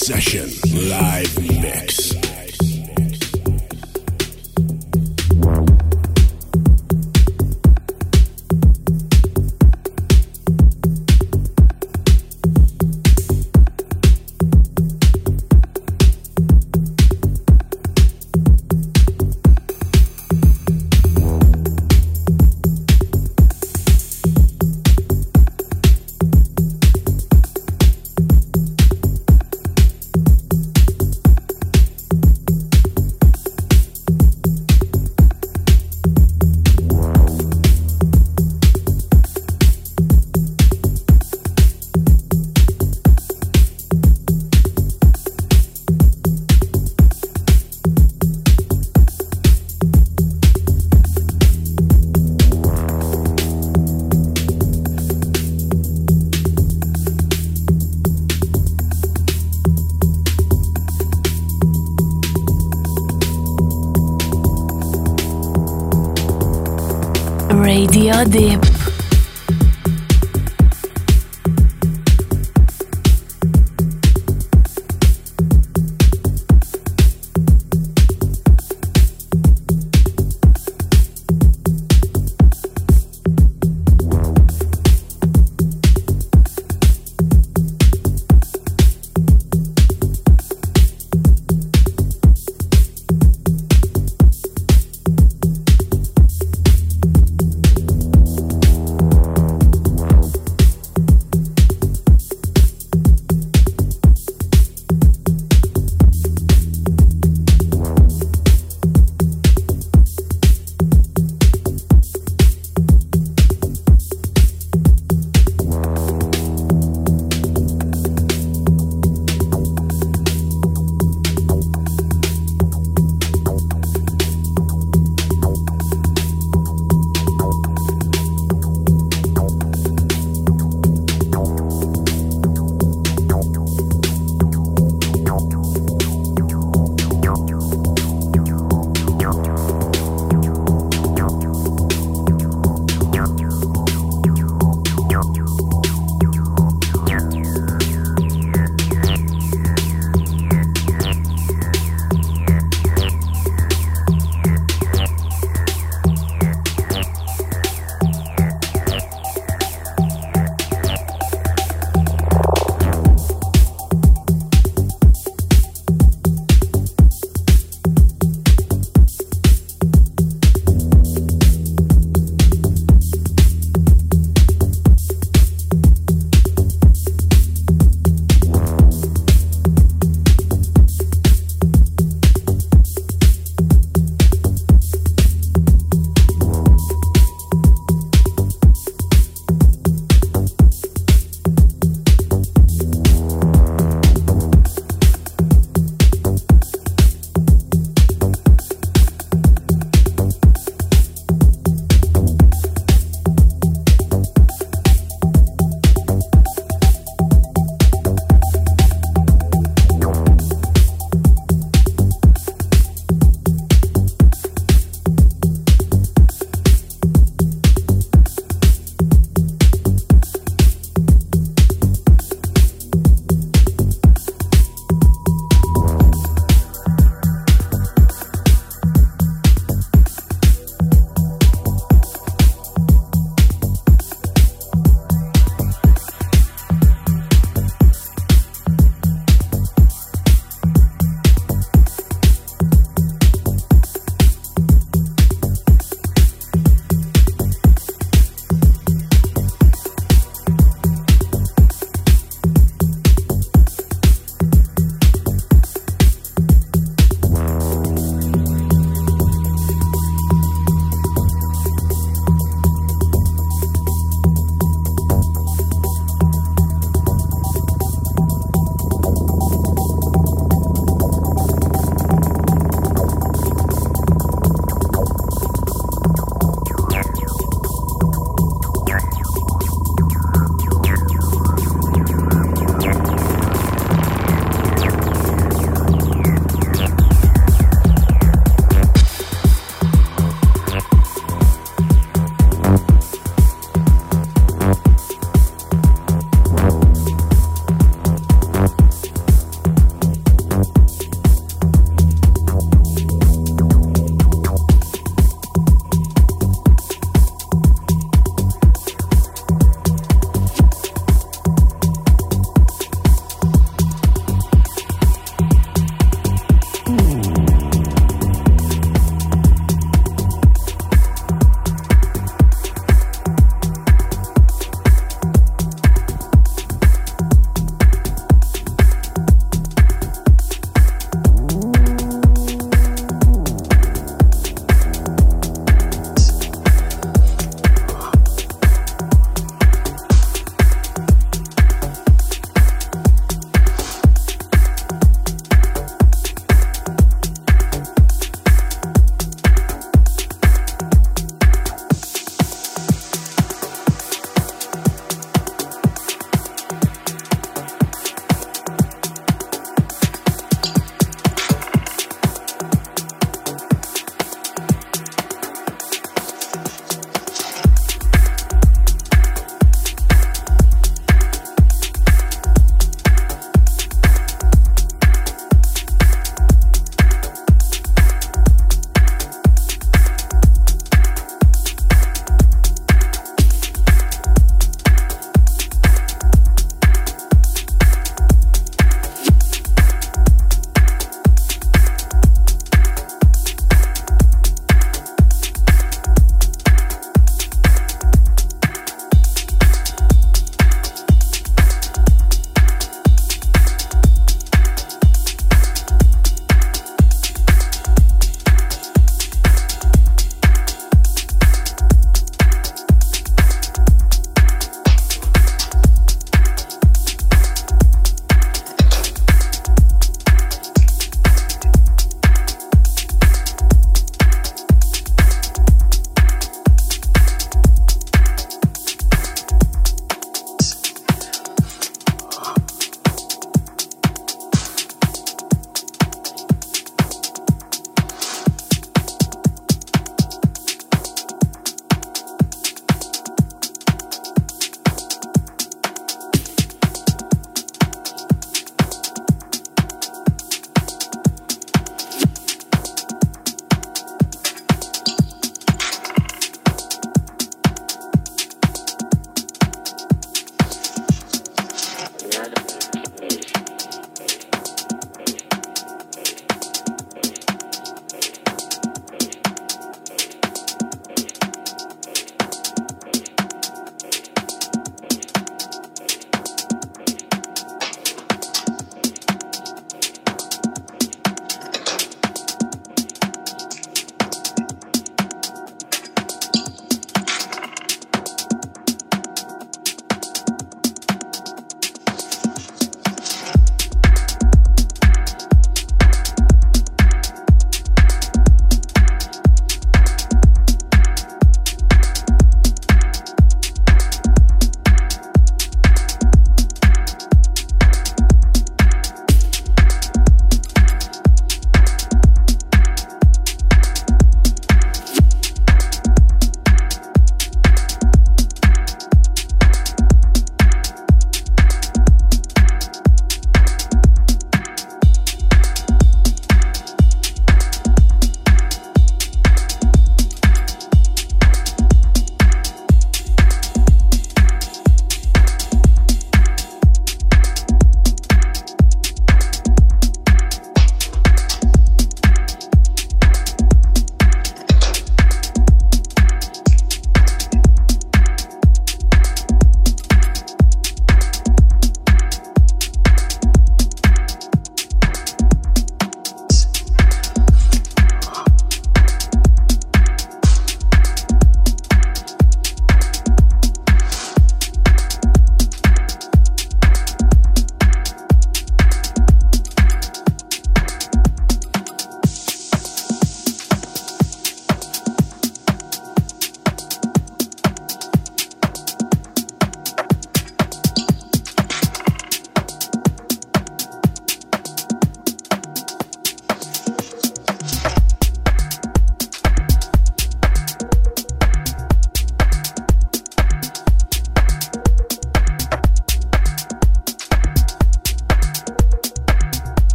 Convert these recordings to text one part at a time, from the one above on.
Session, Radio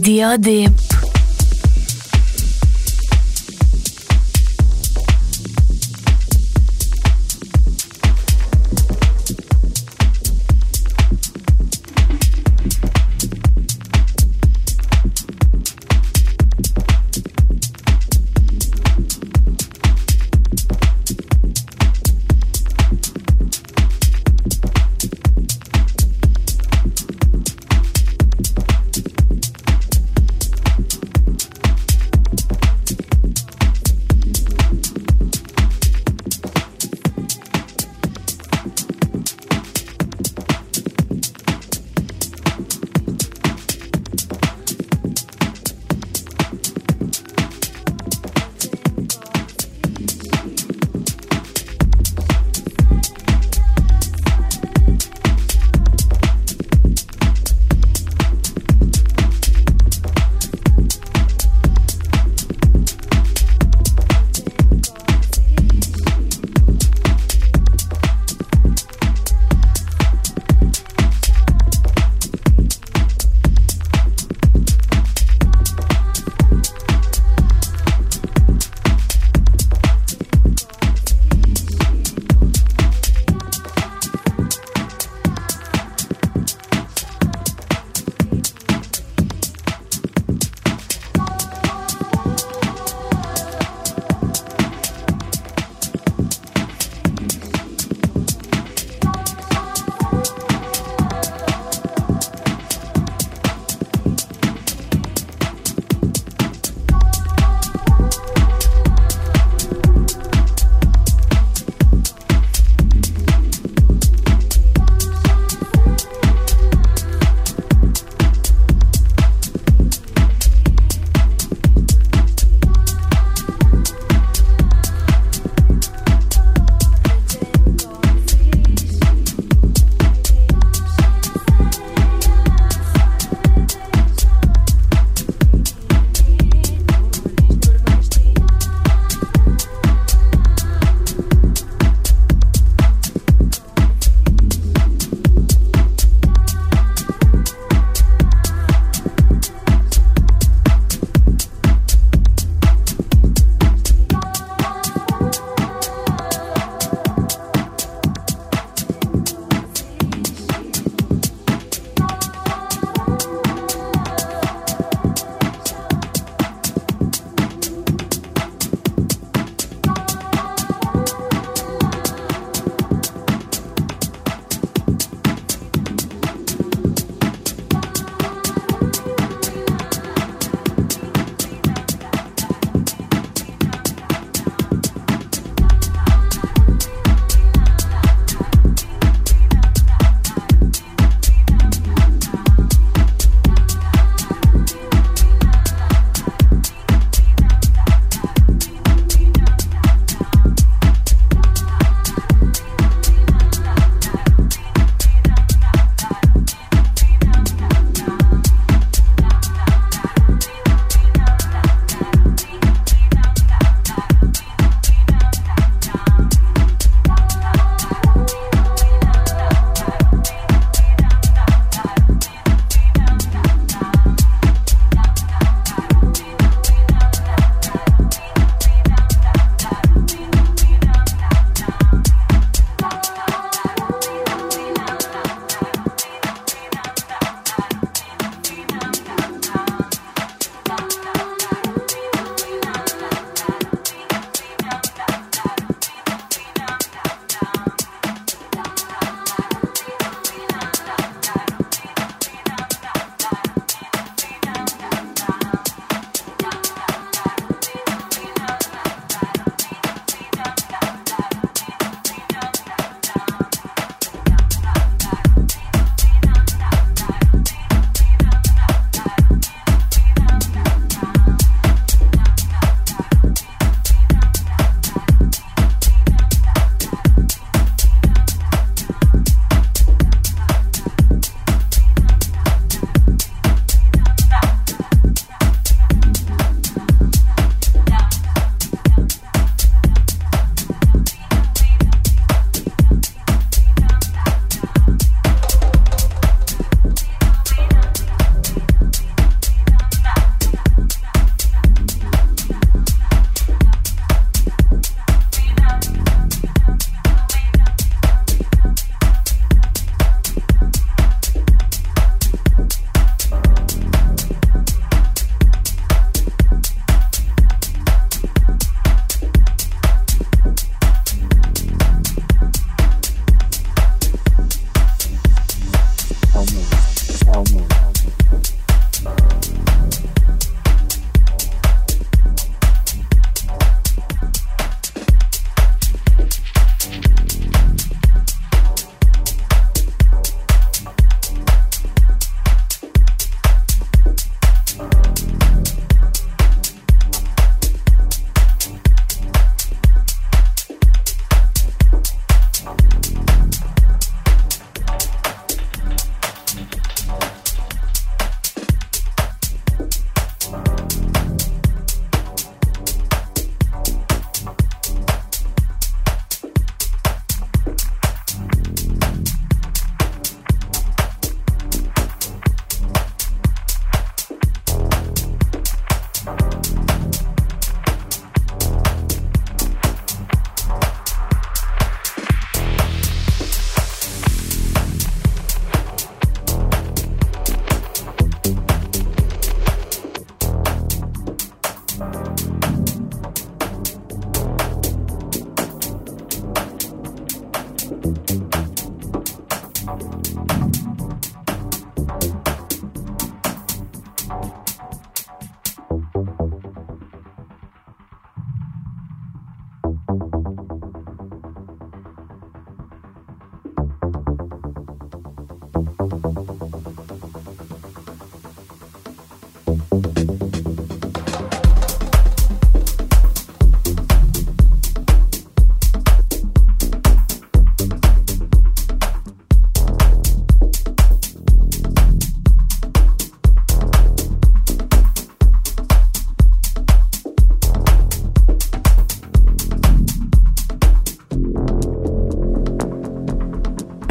Radio Deep.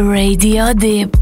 Radio Deep.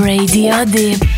Radio Deep.